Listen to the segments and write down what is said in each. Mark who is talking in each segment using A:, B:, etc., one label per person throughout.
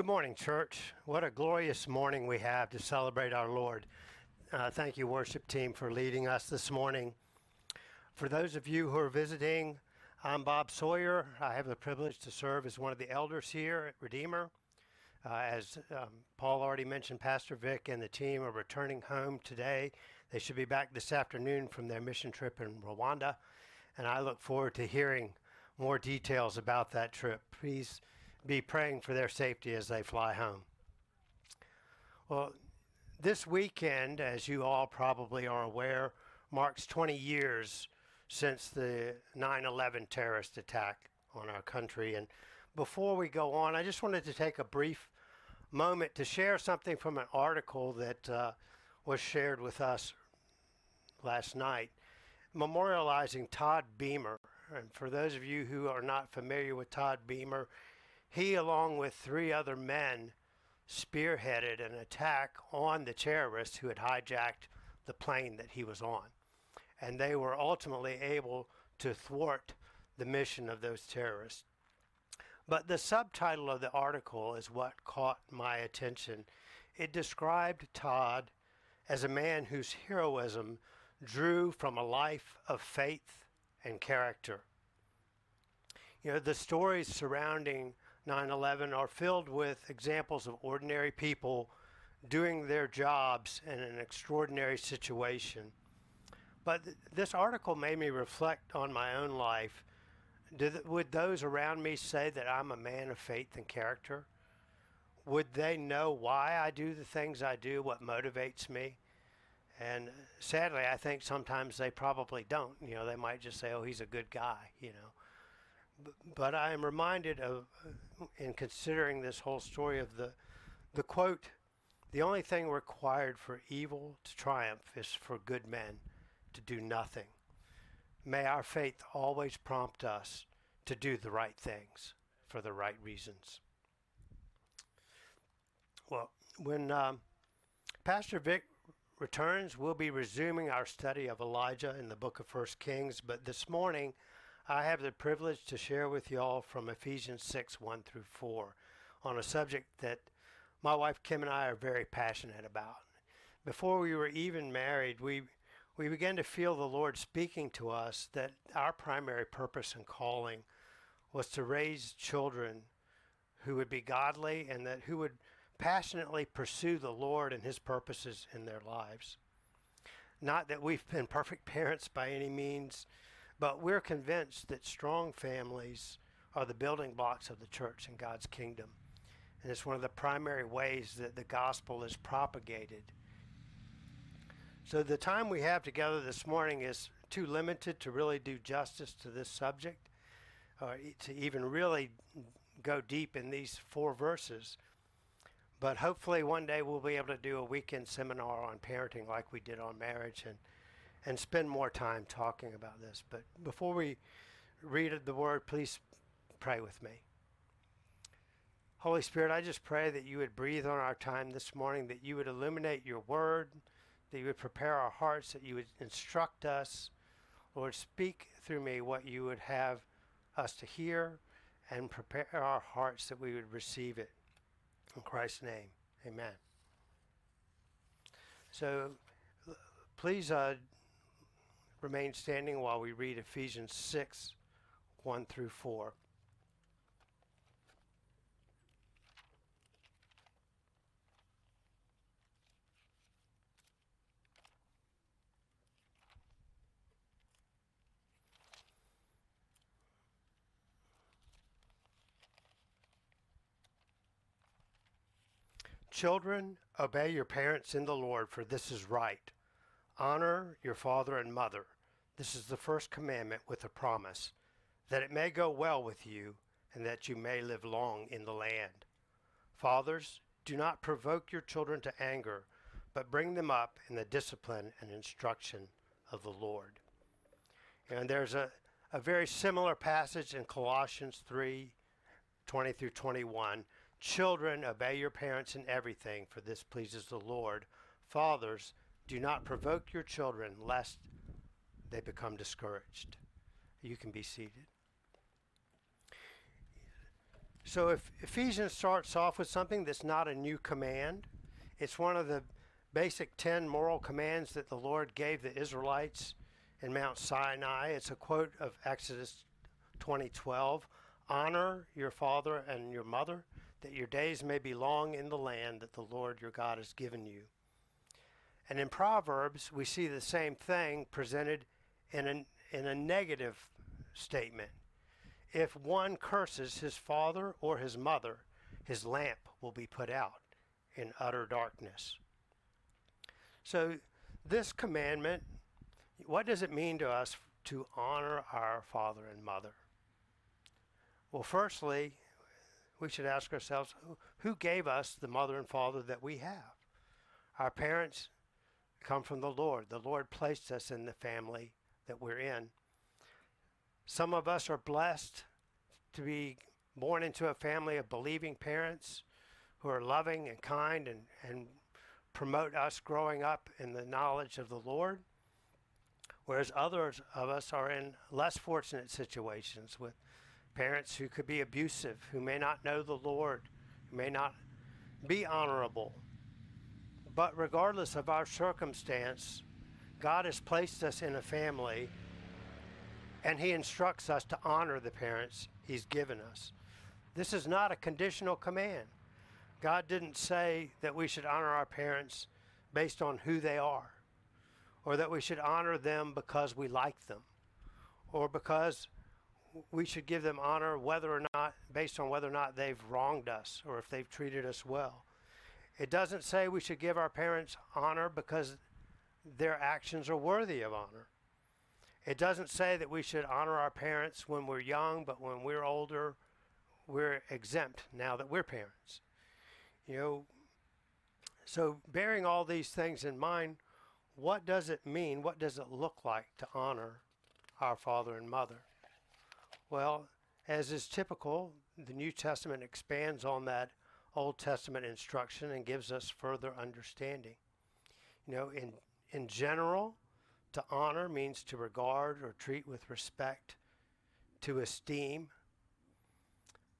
A: Good morning, church. What a glorious morning we have to celebrate our Lord. Uh, thank you, worship team, for leading us this morning. For those of you who are visiting, I'm Bob Sawyer. I have the privilege to serve as one of the elders here at Redeemer. Uh, as um, Paul already mentioned, Pastor Vic and the team are returning home today. They should be back this afternoon from their mission trip in Rwanda, and I look forward to hearing more details about that trip. Please be praying for their safety as they fly home. Well, this weekend, as you all probably are aware, marks 20 years since the 9 11 terrorist attack on our country. And before we go on, I just wanted to take a brief moment to share something from an article that uh, was shared with us last night, memorializing Todd Beamer. And for those of you who are not familiar with Todd Beamer, he, along with three other men, spearheaded an attack on the terrorists who had hijacked the plane that he was on. And they were ultimately able to thwart the mission of those terrorists. But the subtitle of the article is what caught my attention. It described Todd as a man whose heroism drew from a life of faith and character. You know, the stories surrounding 9 11 are filled with examples of ordinary people doing their jobs in an extraordinary situation. But th- this article made me reflect on my own life. Th- would those around me say that I'm a man of faith and character? Would they know why I do the things I do, what motivates me? And sadly, I think sometimes they probably don't. You know, they might just say, oh, he's a good guy, you know but I am reminded of, in considering this whole story, of the, the quote The only thing required for evil to triumph is for good men to do nothing. May our faith always prompt us to do the right things for the right reasons. Well, when um, Pastor Vic returns, we'll be resuming our study of Elijah in the book of First Kings. But this morning, I have the privilege to share with y'all from Ephesians 6 1 through 4 on a subject that my wife Kim and I are very passionate about. Before we were even married, we we began to feel the Lord speaking to us that our primary purpose and calling was to raise children who would be godly and that who would passionately pursue the Lord and his purposes in their lives. Not that we've been perfect parents by any means, but we're convinced that strong families are the building blocks of the church and God's kingdom. And it's one of the primary ways that the gospel is propagated. So the time we have together this morning is too limited to really do justice to this subject, or to even really go deep in these four verses. But hopefully one day we'll be able to do a weekend seminar on parenting like we did on marriage and and spend more time talking about this. But before we read the word, please pray with me. Holy Spirit, I just pray that you would breathe on our time this morning, that you would illuminate your word, that you would prepare our hearts, that you would instruct us. Lord, speak through me what you would have us to hear and prepare our hearts that we would receive it. In Christ's name, amen. So please uh, remain standing while we read Ephesians 6 1 through 4. Children, obey your parents in the Lord, for this is right. Honor your father and mother. This is the first commandment with a promise, that it may go well with you, and that you may live long in the land. Fathers, do not provoke your children to anger, but bring them up in the discipline and instruction of the Lord. And there's a, a very similar passage in Colossians 3 20 through 21. Children, obey your parents in everything, for this pleases the Lord. Fathers, do not provoke your children, lest they become discouraged. You can be seated. So if Ephesians starts off with something that's not a new command, it's one of the basic 10 moral commands that the Lord gave the Israelites in Mount Sinai. It's a quote of Exodus 2012 Honor your father and your mother, that your days may be long in the land that the Lord your God has given you. And in Proverbs, we see the same thing presented in a, in a negative statement. If one curses his father or his mother, his lamp will be put out in utter darkness. So, this commandment, what does it mean to us to honor our father and mother? Well, firstly, we should ask ourselves who gave us the mother and father that we have? Our parents come from the Lord. The Lord placed us in the family that we're in. Some of us are blessed to be born into a family of believing parents who are loving and kind and, and promote us growing up in the knowledge of the Lord. Whereas others of us are in less fortunate situations with parents who could be abusive, who may not know the Lord, who may not be honorable. But regardless of our circumstance, God has placed us in a family and He instructs us to honor the parents He's given us. This is not a conditional command. God didn't say that we should honor our parents based on who they are, or that we should honor them because we like them, or because we should give them honor whether or not based on whether or not they've wronged us or if they've treated us well. It doesn't say we should give our parents honor because their actions are worthy of honor. It doesn't say that we should honor our parents when we're young, but when we're older, we're exempt now that we're parents. You know, so bearing all these things in mind, what does it mean? What does it look like to honor our father and mother? Well, as is typical, the New Testament expands on that Old Testament instruction and gives us further understanding. You know, in in general, to honor means to regard or treat with respect, to esteem.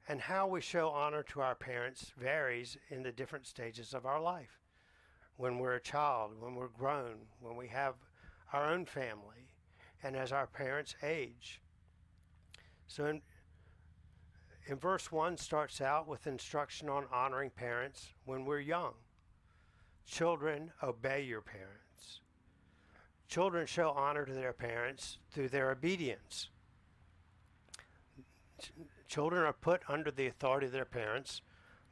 A: And how we show honor to our parents varies in the different stages of our life. When we're a child, when we're grown, when we have our own family, and as our parents age. So in, in verse 1 starts out with instruction on honoring parents when we're young. Children, obey your parents. Children show honor to their parents through their obedience. Ch- children are put under the authority of their parents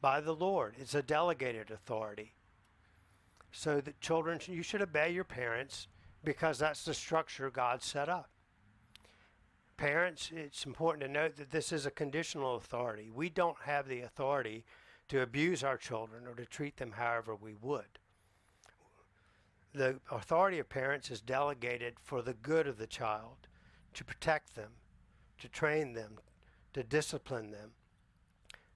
A: by the Lord. It's a delegated authority. So that children, you should obey your parents because that's the structure God set up. Parents, it's important to note that this is a conditional authority. We don't have the authority to abuse our children or to treat them however we would. The authority of parents is delegated for the good of the child, to protect them, to train them, to discipline them.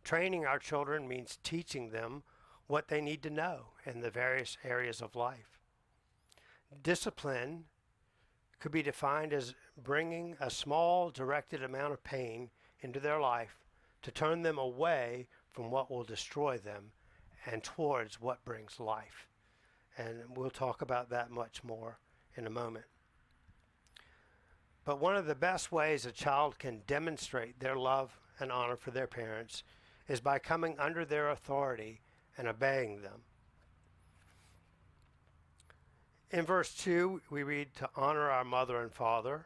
A: Training our children means teaching them what they need to know in the various areas of life. Discipline could be defined as bringing a small directed amount of pain into their life to turn them away from what will destroy them and towards what brings life. And we'll talk about that much more in a moment. But one of the best ways a child can demonstrate their love and honor for their parents is by coming under their authority and obeying them. In verse 2, we read to honor our mother and father.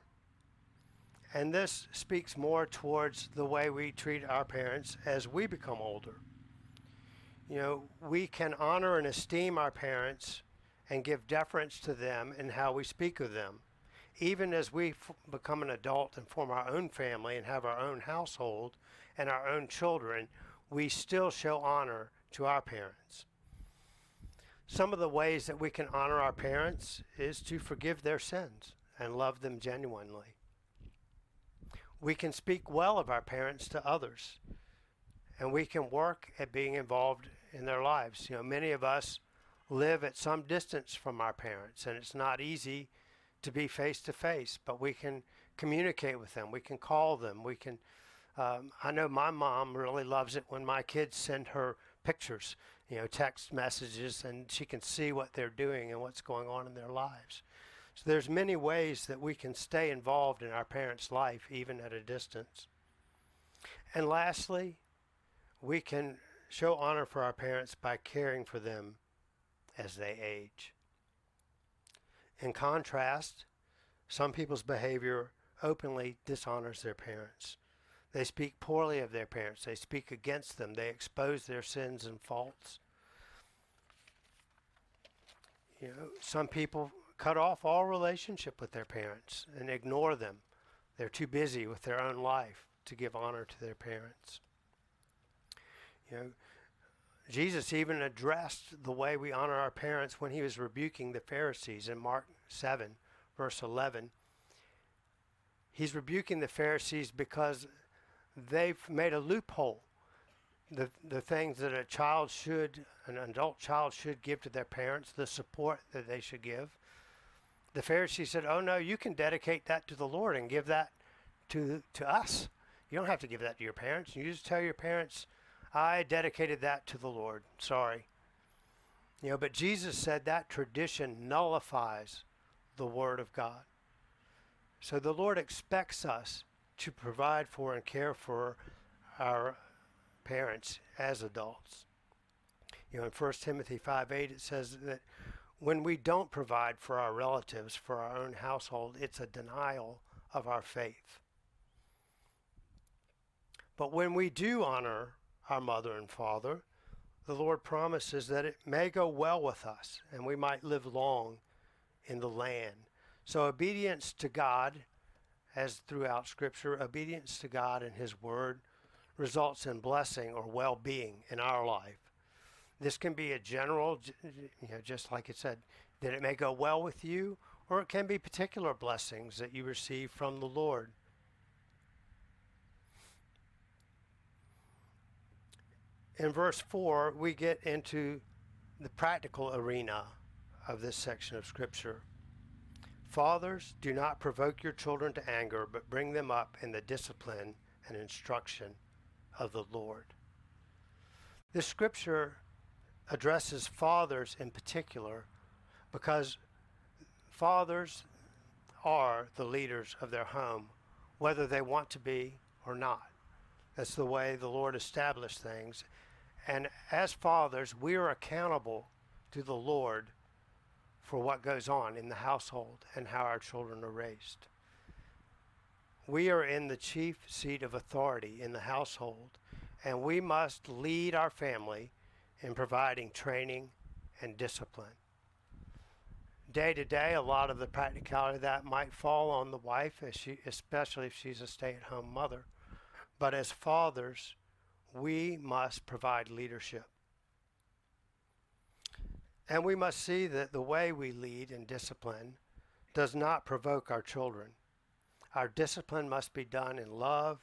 A: And this speaks more towards the way we treat our parents as we become older. You know, we can honor and esteem our parents and give deference to them in how we speak of them. Even as we f- become an adult and form our own family and have our own household and our own children, we still show honor to our parents. Some of the ways that we can honor our parents is to forgive their sins and love them genuinely. We can speak well of our parents to others, and we can work at being involved in their lives. You know, many of us live at some distance from our parents, and it's not easy to be face to face, but we can communicate with them, we can call them, we can Um, I know my mom really loves it when my kids send her pictures, you know, text messages, and she can see what they're doing and what's going on in their lives. So there's many ways that we can stay involved in our parents' life, even at a distance. And lastly, we can show honor for our parents by caring for them as they age. In contrast, some people's behavior openly dishonors their parents. They speak poorly of their parents. They speak against them. They expose their sins and faults. You know, some people cut off all relationship with their parents and ignore them. They're too busy with their own life to give honor to their parents. You know, Jesus even addressed the way we honor our parents when he was rebuking the Pharisees in Mark 7, verse 11. He's rebuking the Pharisees because they've made a loophole. The, the things that a child should, an adult child should give to their parents, the support that they should give. The Pharisees said, Oh, no, you can dedicate that to the Lord and give that to, to us. You don't have to give that to your parents. You just tell your parents, I dedicated that to the Lord. Sorry. You know, but Jesus said that tradition nullifies the Word of God. So the Lord expects us to provide for and care for our parents as adults. You know, in 1 Timothy 5 8, it says that when we don't provide for our relatives, for our own household, it's a denial of our faith. But when we do honor our mother and father, the Lord promises that it may go well with us and we might live long in the land. So, obedience to God, as throughout Scripture, obedience to God and His Word results in blessing or well being in our life. This can be a general, you know, just like it said, that it may go well with you, or it can be particular blessings that you receive from the Lord. In verse 4, we get into the practical arena of this section of Scripture. Fathers, do not provoke your children to anger, but bring them up in the discipline and instruction of the Lord. This scripture addresses fathers in particular because fathers are the leaders of their home, whether they want to be or not. That's the way the Lord established things. And as fathers, we are accountable to the Lord for what goes on in the household and how our children are raised. We are in the chief seat of authority in the household, and we must lead our family in providing training and discipline. Day to day, a lot of the practicality of that might fall on the wife, she, especially if she's a stay at home mother. But as fathers, we must provide leadership. And we must see that the way we lead and discipline does not provoke our children. Our discipline must be done in love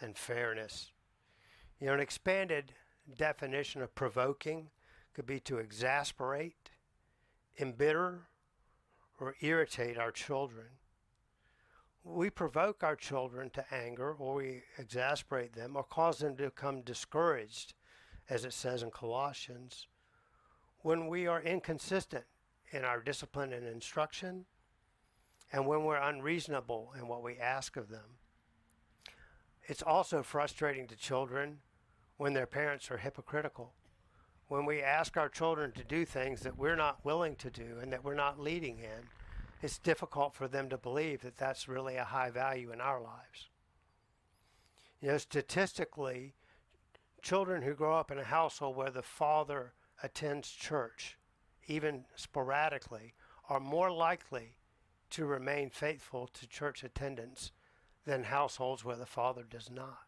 A: and fairness. You know, an expanded definition of provoking could be to exasperate, embitter, or irritate our children we provoke our children to anger or we exasperate them or cause them to become discouraged, as it says in Colossians, when we are inconsistent in our discipline and instruction and when we're unreasonable in what we ask of them. It's also frustrating to children when their parents are hypocritical. When we ask our children to do things that we're not willing to do and that we're not leading in it's difficult for them to believe that that's really a high value in our lives. You know, statistically, children who grow up in a household where the father attends church, even sporadically, are more likely to remain faithful to church attendance than households where the father does not.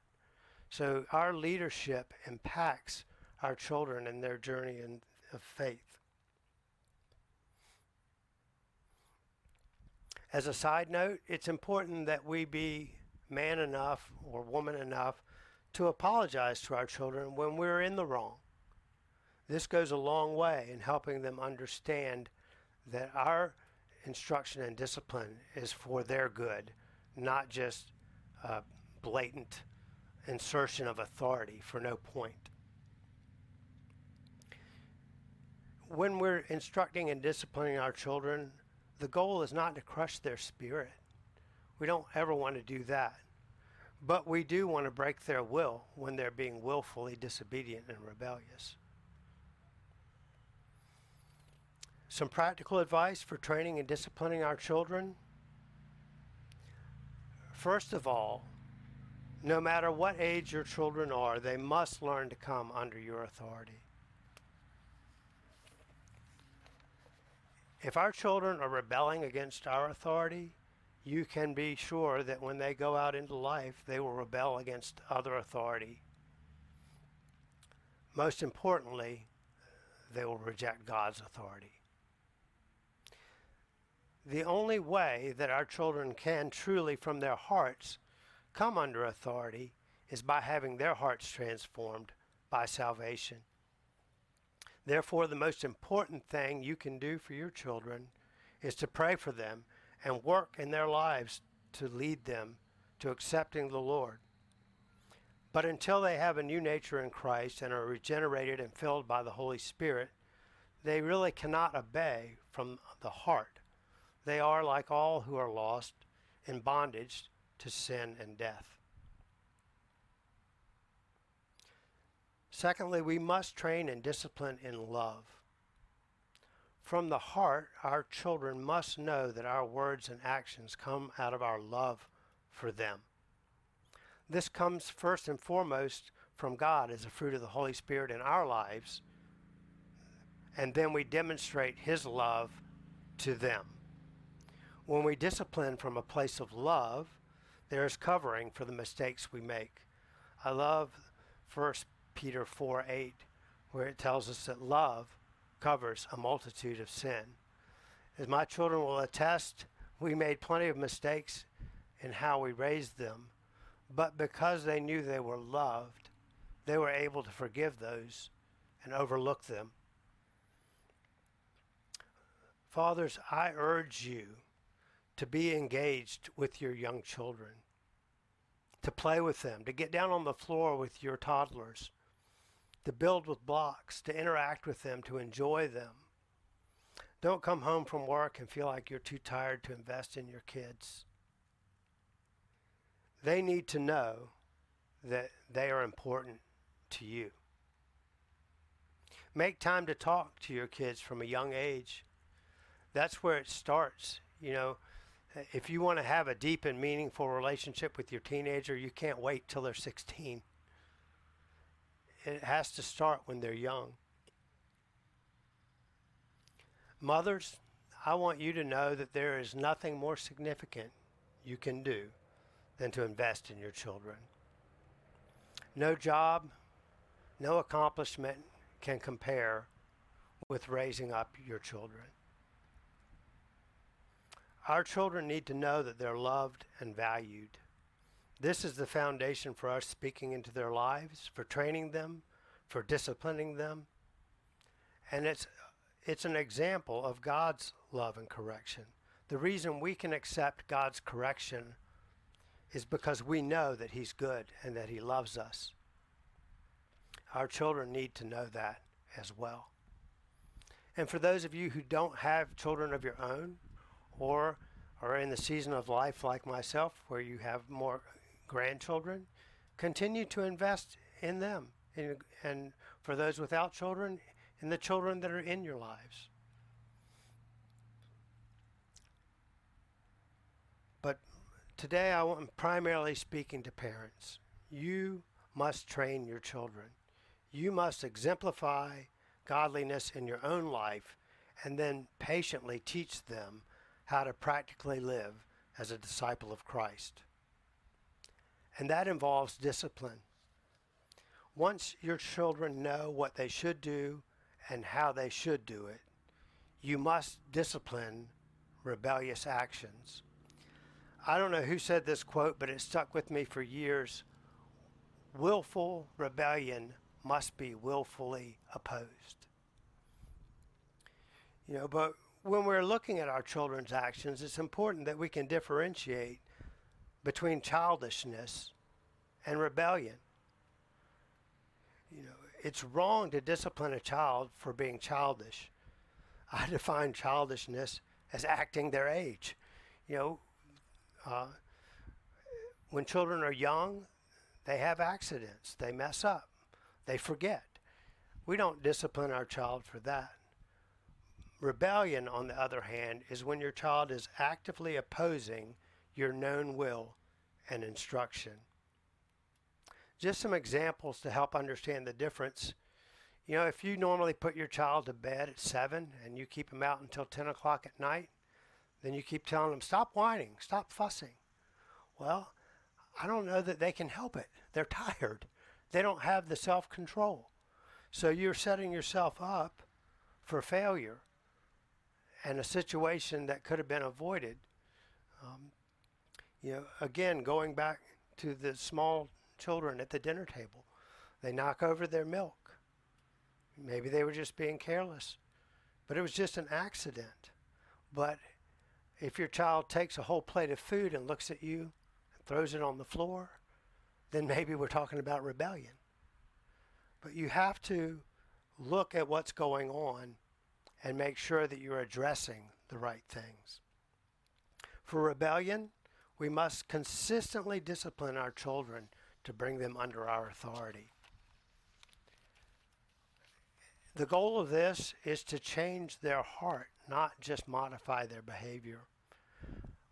A: So our leadership impacts our children in their journey in, of faith. As a side note, it's important that we be man enough or woman enough to apologize to our children when we're in the wrong. This goes a long way in helping them understand that our instruction and discipline is for their good, not just uh, blatant insertion of authority for no point. When we're instructing and disciplining our children, the goal is not to crush their spirit. We don't ever want to do that. But we do want to break their will when they're being willfully disobedient and rebellious. Some practical advice for training and disciplining our children. First of all, no matter what age your children are, they must learn to come under your authority. If our children are rebelling against our authority, you can be sure that when they go out into life, they will rebel against other authority. Most importantly, they will reject God's authority. The only way that our children can truly, from their hearts, come under authority is by having their hearts transformed by salvation. Therefore, the most important thing you can do for your children is to pray for them and work in their lives to lead them to accepting the Lord. But until they have a new nature in Christ and are regenerated and filled by the Holy Spirit, they really cannot obey from the heart. They are, like all who are lost, in bondage to sin and death. Secondly, we must train and discipline in love. From the heart, our children must know that our words and actions come out of our love for them. This comes first and foremost from God as a fruit of the Holy Spirit in our lives, and then we demonstrate His love to them. When we discipline from a place of love, there is covering for the mistakes we make. I love 1 Peter 4 8, where it tells us that love covers a multitude of sin. As my children will attest, we made plenty of mistakes in how we raised them, but because they knew they were loved, they were able to forgive those and overlook them. Fathers, I urge you to be engaged with your young children, to play with them, to get down on the floor with your toddlers, to build with blocks, to interact with them, to enjoy them. Don't come home from work and feel like you're too tired to invest in your kids. They need to know that they are important to you. Make time to talk to your kids from a young age. That's where it starts. You know, if you want to have a deep and meaningful relationship with your teenager, you can't wait till they're 16 it has to start when they're young. Mothers, I want you to know that there is nothing more significant you can do than to invest in your children. No job, no accomplishment can compare with raising up your children. Our children need to know that they're loved and valued. This is the foundation for us speaking into their lives, for training them, for disciplining them. And it's it's an example of God's love and correction. The reason we can accept God's correction is because we know that he's good and that he loves us. Our children need to know that as well. And for those of you who don't have children of your own or are in the season of life like myself where you have more grandchildren, continue to invest in them. In, and for those without children, in the children that are in your lives. But today I am primarily speaking to parents. You must train your children. You must exemplify godliness in your own life and then patiently teach them how to practically live as a disciple of Christ and that involves discipline. Once your children know what they should do and how they should do it, you must discipline rebellious actions. I don't know who said this quote, but it stuck with me for years. Willful rebellion must be willfully opposed. You know, but when we're looking at our children's actions, it's important that we can differentiate between childishness and rebellion. You know, it's wrong to discipline a child for being childish. I define childishness as acting their age. You know, uh, when children are young, they have accidents, they mess up, they forget. We don't discipline our child for that. Rebellion, on the other hand, is when your child is actively opposing your known will and instruction. Just some examples to help understand the difference. You know, if you normally put your child to bed at 7 and you keep them out until 10 o'clock at night, then you keep telling them, stop whining, stop fussing. Well, I don't know that they can help it. They're tired. They don't have the self control. So you're setting yourself up for failure and a situation that could have been avoided. Um, you know, again, going back to the small children at the dinner table, they knock over their milk. Maybe they were just being careless, but it was just an accident. But if your child takes a whole plate of food and looks at you and throws it on the floor, then maybe we're talking about rebellion. But you have to look at what's going on and make sure that you're addressing the right things. For rebellion, we must consistently discipline our children to bring them under our authority. The goal of this is to change their heart, not just modify their behavior.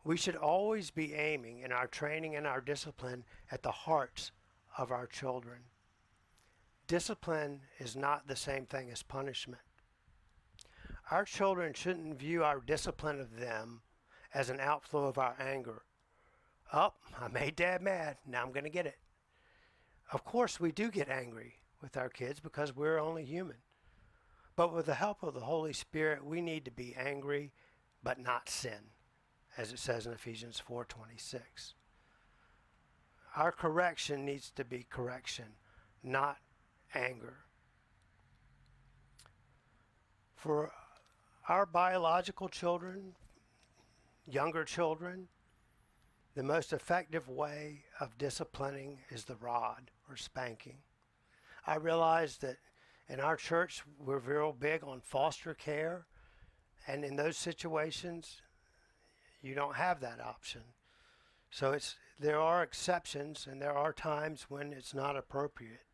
A: We should always be aiming in our training and our discipline at the hearts of our children. Discipline is not the same thing as punishment. Our children shouldn't view our discipline of them as an outflow of our anger. Oh, I made dad mad. Now I'm going to get it. Of course, we do get angry with our kids because we're only human. But with the help of the Holy Spirit, we need to be angry but not sin, as it says in Ephesians 4:26. Our correction needs to be correction, not anger. For our biological children, younger children, the most effective way of disciplining is the rod or spanking. I realize that in our church we're real big on foster care, and in those situations, you don't have that option. So it's there are exceptions, and there are times when it's not appropriate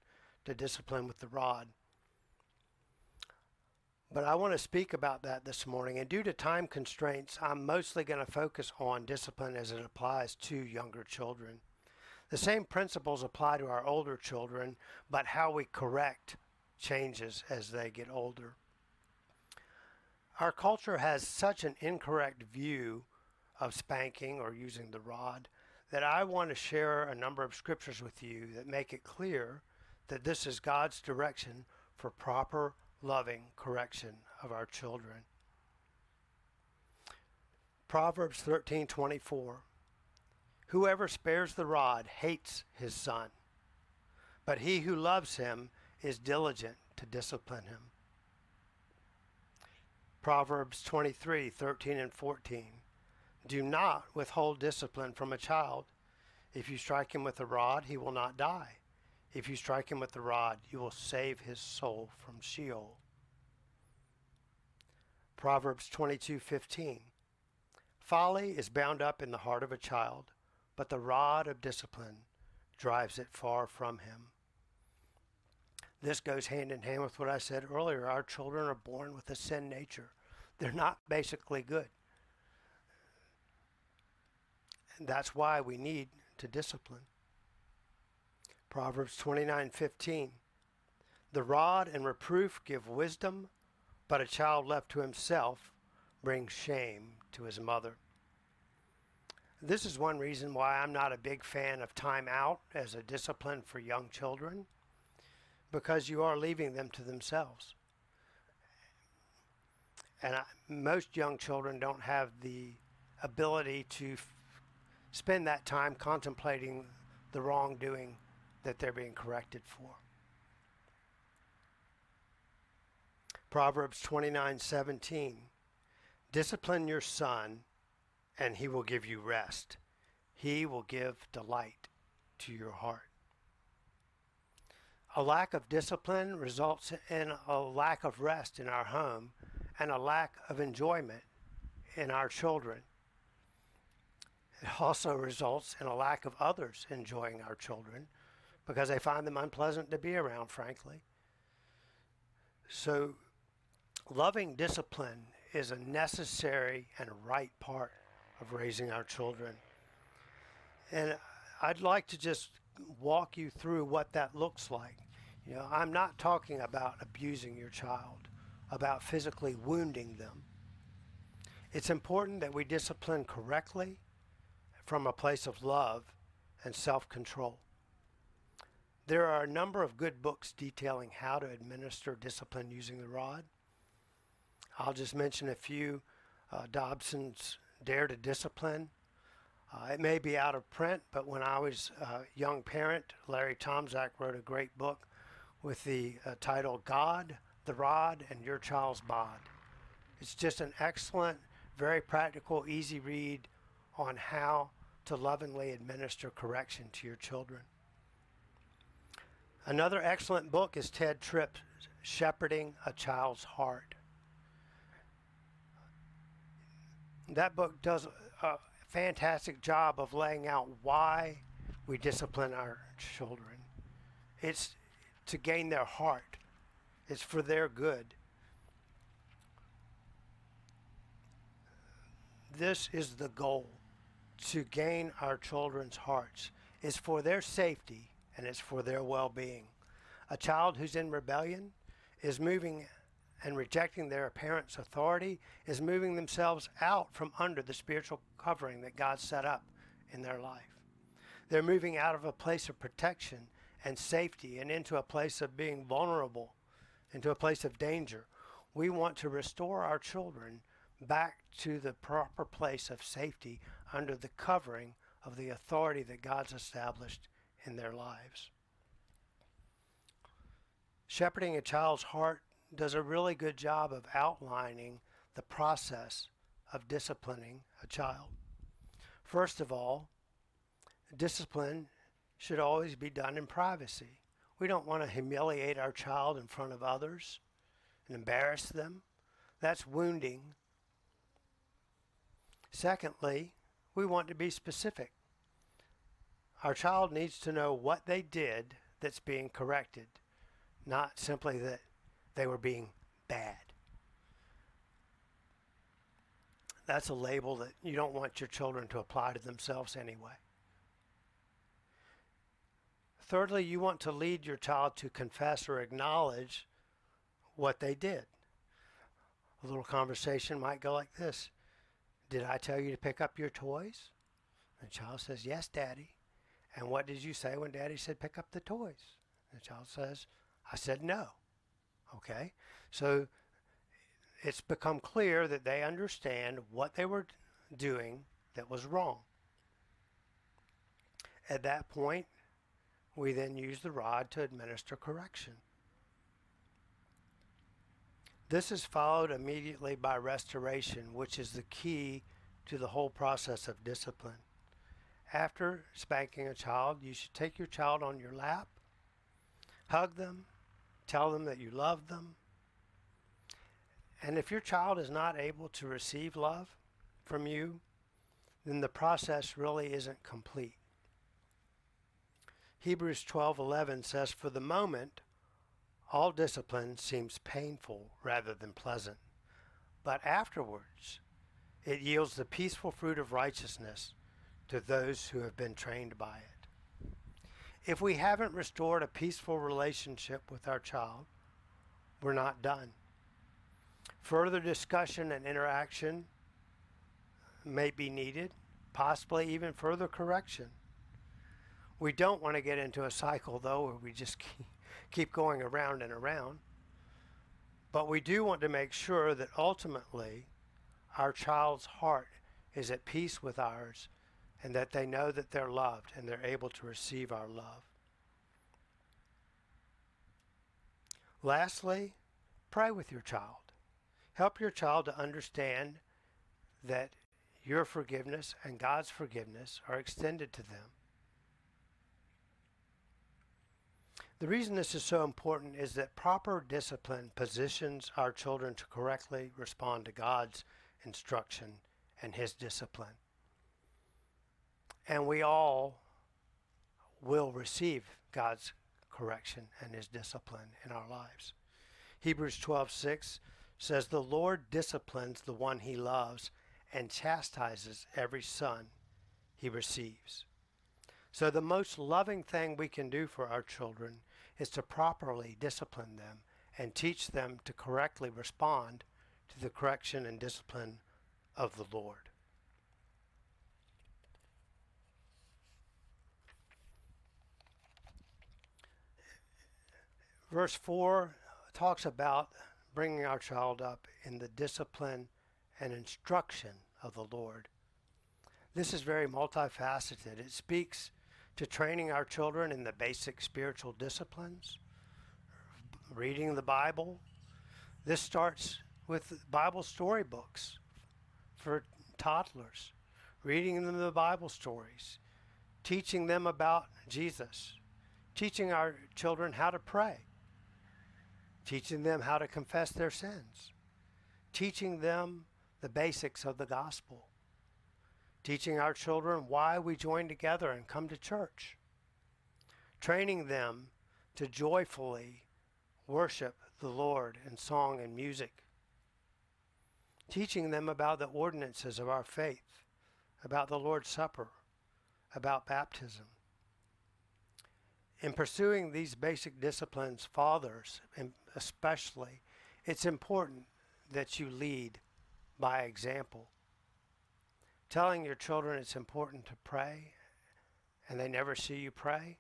A: to discipline with the rod. But I want to speak about that this morning. And due to time constraints, I'm mostly going to focus on discipline as it applies to younger children. The same principles apply to our older children, but how we correct changes as they get older. Our culture has such an incorrect view of spanking or using the rod that I want to share a number of scriptures with you that make it clear that this is God's direction for proper, loving correction of our children. Proverbs 13:24 Whoever spares the rod hates his son, but he who loves him is diligent to discipline him. Proverbs 23 13 and 14. Do not withhold discipline from a child. If you strike him with a rod, he will not die. If you strike him with the rod, you will save his soul from Sheol. Proverbs 22:15 Folly is bound up in the heart of a child, but the rod of discipline drives it far from him. This goes hand in hand with what I said earlier. Our children are born with a sin nature. They're not basically good. And that's why we need to discipline. Proverbs 29:15 The rod and reproof give wisdom, but a child left to himself brings shame to his mother. This is one reason why I'm not a big fan of time out as a discipline for young children, because you are leaving them to themselves. And I, most young children don't have the ability to f- spend that time contemplating the wrongdoing that they're being corrected for. Proverbs 29:17 Discipline your son and he will give you rest. He will give delight to your heart. A lack of discipline results in a lack of rest in our home and a lack of enjoyment in our children. It also results in a lack of others enjoying our children because they find them unpleasant to be around, frankly. So, loving discipline is a necessary and right part of raising our children. And I'd like to just walk you through what that looks like. You know, I'm not talking about abusing your child, about physically wounding them. It's important that we discipline correctly from a place of love and self control. There are a number of good books detailing how to administer discipline using the rod. I'll just mention a few. Uh, Dobson's Dare to Discipline. Uh, it may be out of print, but when I was a young parent, Larry Tomczak wrote a great book with the uh, title God, the Rod, and Your Child's Bod. It's just an excellent, very practical, easy read on how to lovingly administer correction to your children. Another excellent book is Tedd Tripp's Shepherding a Child's Heart. That book does a fantastic job of laying out why we discipline our children. It's to gain their heart, it's for their good. This is the goal to gain our children's hearts. It's for their safety and it's for their well being. A child who's in rebellion is moving and rejecting their parents' authority, is moving themselves out from under the spiritual covering that God set up in their life. They're moving out of a place of protection and safety and into a place of being vulnerable, into a place of danger. We want to restore our children back to the proper place of safety under the covering of the authority that God's established in their lives. Shepherding a child's heart does a really good job of outlining the process of disciplining a child. First of all, discipline should always be done in privacy. We don't want to humiliate our child in front of others and embarrass them. That's wounding. Secondly, we want to be specific. Our child needs to know what they did that's being corrected, not simply that they were being bad. That's a label that you don't want your children to apply to themselves anyway. Thirdly, you want to lead your child to confess or acknowledge what they did. A little conversation might go like this Did I tell you to pick up your toys? The child says, Yes, Daddy. And what did you say when Daddy said pick up the toys? The child says, I said no. Okay? So it's become clear that they understand what they were doing that was wrong. At that point, we then use the rod to administer correction. This is followed immediately by restoration, which is the key to the whole process of discipline. After spanking a child, you should take your child on your lap, hug them, Tell them that you love them. And if your child is not able to receive love from you, then the process really isn't complete. Hebrews 12:11 says for the moment all discipline seems painful rather than pleasant, but afterwards it yields the peaceful fruit of righteousness to those who have been trained by it. If we haven't restored a peaceful relationship with our child, we're not done. Further discussion and interaction may be needed, possibly even further correction. We don't want to get into a cycle, though, where we just keep going around and around. But we do want to make sure that ultimately our child's heart is at peace with ours and that they know that they're loved and they're able to receive our love. Lastly, pray with your child. Help your child to understand that your forgiveness and God's forgiveness are extended to them. The reason this is so important is that proper discipline positions our children to correctly respond to God's instruction and His discipline. And we all will receive God's correction and His discipline in our lives. Hebrews 12:6 says, "The Lord disciplines the one He loves and chastises every son He receives." So the most loving thing we can do for our children is to properly discipline them and teach them to correctly respond to the correction and discipline of the Lord. Verse 4 talks about bringing our child up in the discipline and instruction of the Lord. This is very multifaceted. It speaks to training our children in the basic spiritual disciplines, reading the Bible. This starts with Bible storybooks for toddlers, reading them the Bible stories, teaching them about Jesus, teaching our children how to pray, teaching them how to confess their sins, teaching them the basics of the gospel teaching our children why we join together and come to church, training them to joyfully worship the Lord in song and music, teaching them about the ordinances of our faith, about the Lord's Supper, about baptism. In pursuing these basic disciplines, fathers especially, it's important that you lead by example telling your children it's important to pray and they never see you pray,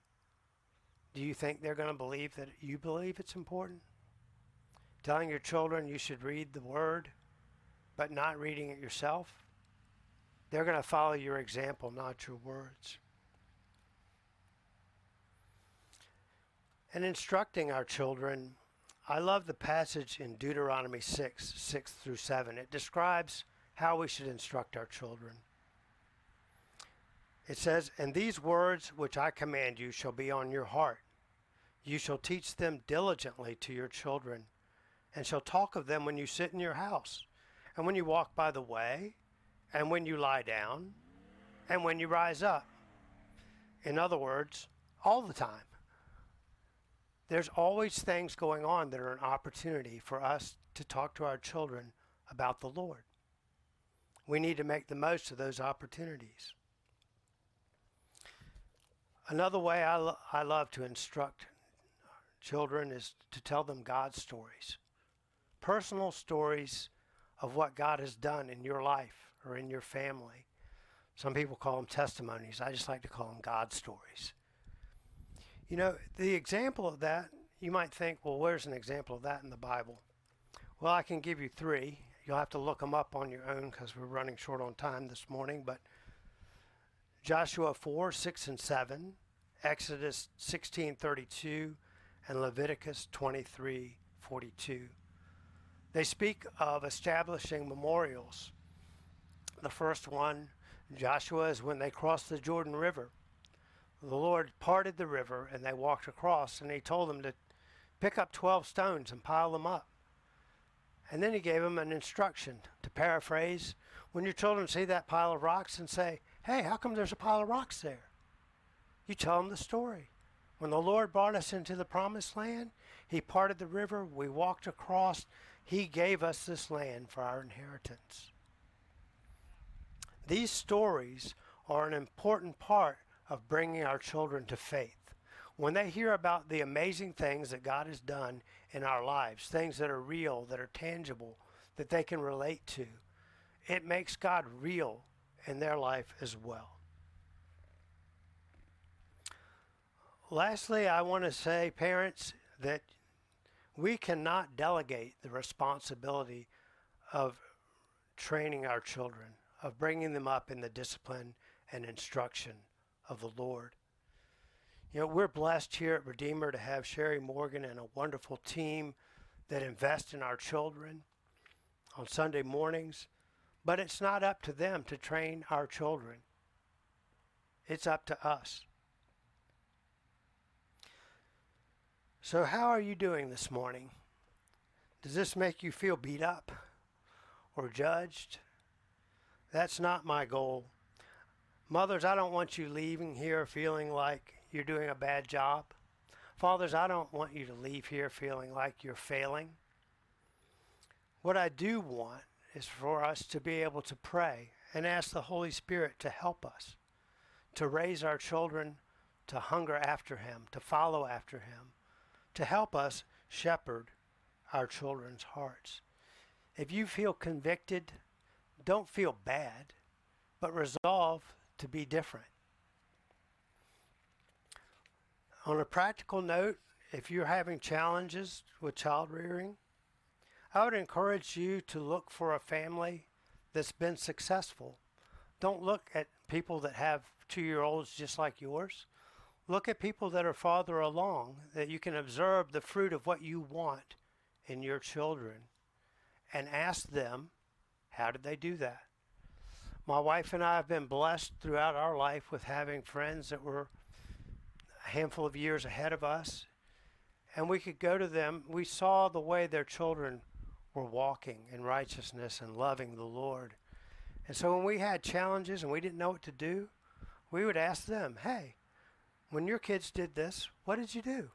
A: do you think they're going to believe that you believe it's important? Telling your children you should read the Word, but not reading it yourself, they're going to follow your example, not your words. And instructing our children, I love the passage in Deuteronomy 6 6 through 7. It describes how we should instruct our children. It says, And these words which I command you shall be on your heart. You shall teach them diligently to your children, and shall talk of them when you sit in your house, and when you walk by the way, and when you lie down, and when you rise up. In other words, all the time. There's always things going on that are an opportunity for us to talk to our children about the Lord. We need to make the most of those opportunities. Another way I, lo- I love to instruct children is to tell them God's stories, personal stories of what God has done in your life or in your family. Some people call them testimonies. I just like to call them God stories. You know, the example of that, you might think, well, where's an example of that in the Bible? Well, I can give you three. You'll have to look them up on your own because we're running short on time this morning. But Joshua 4, 6, and 7, Exodus 16, 32, and Leviticus 23, 42. They speak of establishing memorials. The first one, Joshua, is when they crossed the Jordan River. The Lord parted the river and they walked across, and He told them to pick up 12 stones and pile them up. And then he gave them an instruction to paraphrase when your children see that pile of rocks and say, Hey, how come there's a pile of rocks there? You tell them the story. When the Lord brought us into the promised land, He parted the river, we walked across, He gave us this land for our inheritance. These stories are an important part of bringing our children to faith when they hear about the amazing things that God has done in our lives, things that are real, that are tangible, that they can relate to, it makes God real in their life as well. Lastly, I want to say, parents, that we cannot delegate the responsibility of training our children, of bringing them up in the discipline and instruction of the Lord. You know, we're blessed here at Redeemer to have Sherry Morgan and a wonderful team that invest in our children on Sunday mornings. But it's not up to them to train our children, it's up to us. So, how are you doing this morning? Does this make you feel beat up or judged? That's not my goal. Mothers, I don't want you leaving here feeling like you're doing a bad job. Fathers, I don't want you to leave here feeling like you're failing. What I do want is for us to be able to pray and ask the Holy Spirit to help us, to raise our children to hunger after Him, to follow after Him, to help us shepherd our children's hearts. If you feel convicted, don't feel bad, but resolve to be different. On a practical note, if you're having challenges with child rearing, I would encourage you to look for a family that's been successful. Don't look at people that have two year olds just like yours. Look at people that are farther along, that you can observe the fruit of what you want in your children, and ask them, how did they do that? My wife and I have been blessed throughout our life with having friends that were a handful of years ahead of us, and we could go to them. We saw the way their children were walking in righteousness and loving the Lord. And so when we had challenges and we didn't know what to do, we would ask them, hey, when your kids did this, what did you do?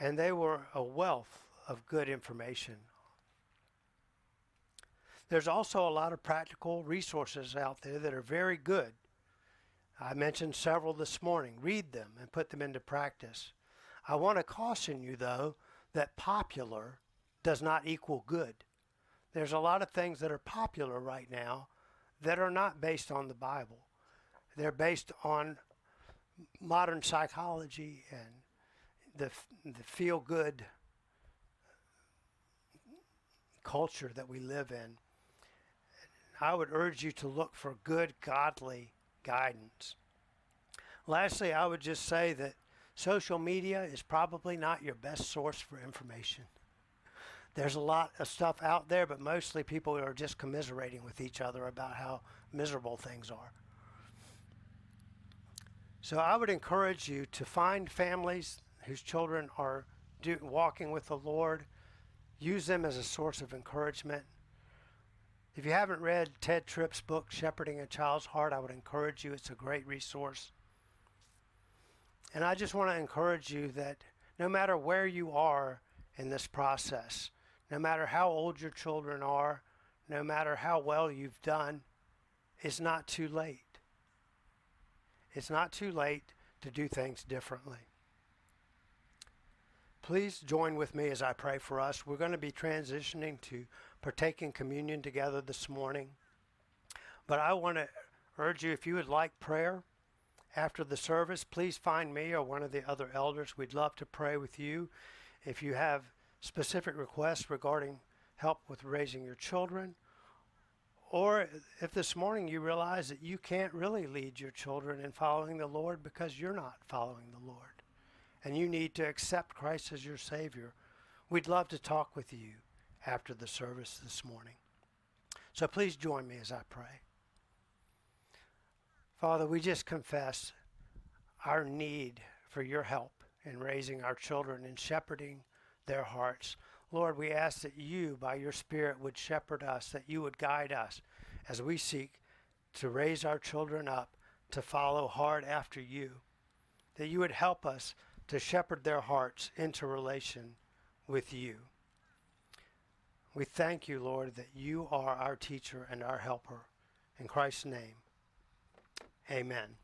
A: And they were a wealth of good information. There's also a lot of practical resources out there that are very good. I mentioned several this morning. Read them and put them into practice. I want to caution you, though, that popular does not equal good. There's a lot of things that are popular right now that are not based on the Bible. They're based on modern psychology and the, the feel good culture that we live in. I would urge you to look for good, godly guidance. Lastly, I would just say that social media is probably not your best source for information. There's a lot of stuff out there, but mostly people are just commiserating with each other about how miserable things are. So I would encourage you to find families whose children are do, walking with the Lord. Use them as a source of encouragement. If you haven't read Tedd Tripp's book, Shepherding a Child's Heart, I would encourage you. It's a great resource. And I just want to encourage you that no matter where you are in this process, no matter how old your children are, no matter how well you've done, it's not too late. It's not too late to do things differently. Please join with me as I pray for us. We're going to be transitioning to partaking communion together this morning. But I want to urge you if you would like prayer after the service, please find me or one of the other elders. We'd love to pray with you. If you have specific requests regarding help with raising your children, or if this morning you realize that you can't really lead your children in following the Lord because you're not following the Lord, and you need to accept Christ as your Savior, we'd love to talk with you after the service this morning. So please join me as I pray. Father, we just confess our need for your help in raising our children and shepherding their hearts. Lord, we ask that you, by your Spirit, would shepherd us, that you would guide us as we seek to raise our children up to follow hard after you, that you would help us to shepherd their hearts into relation with you. We thank you, Lord, that you are our teacher and our helper. In Christ's name, amen.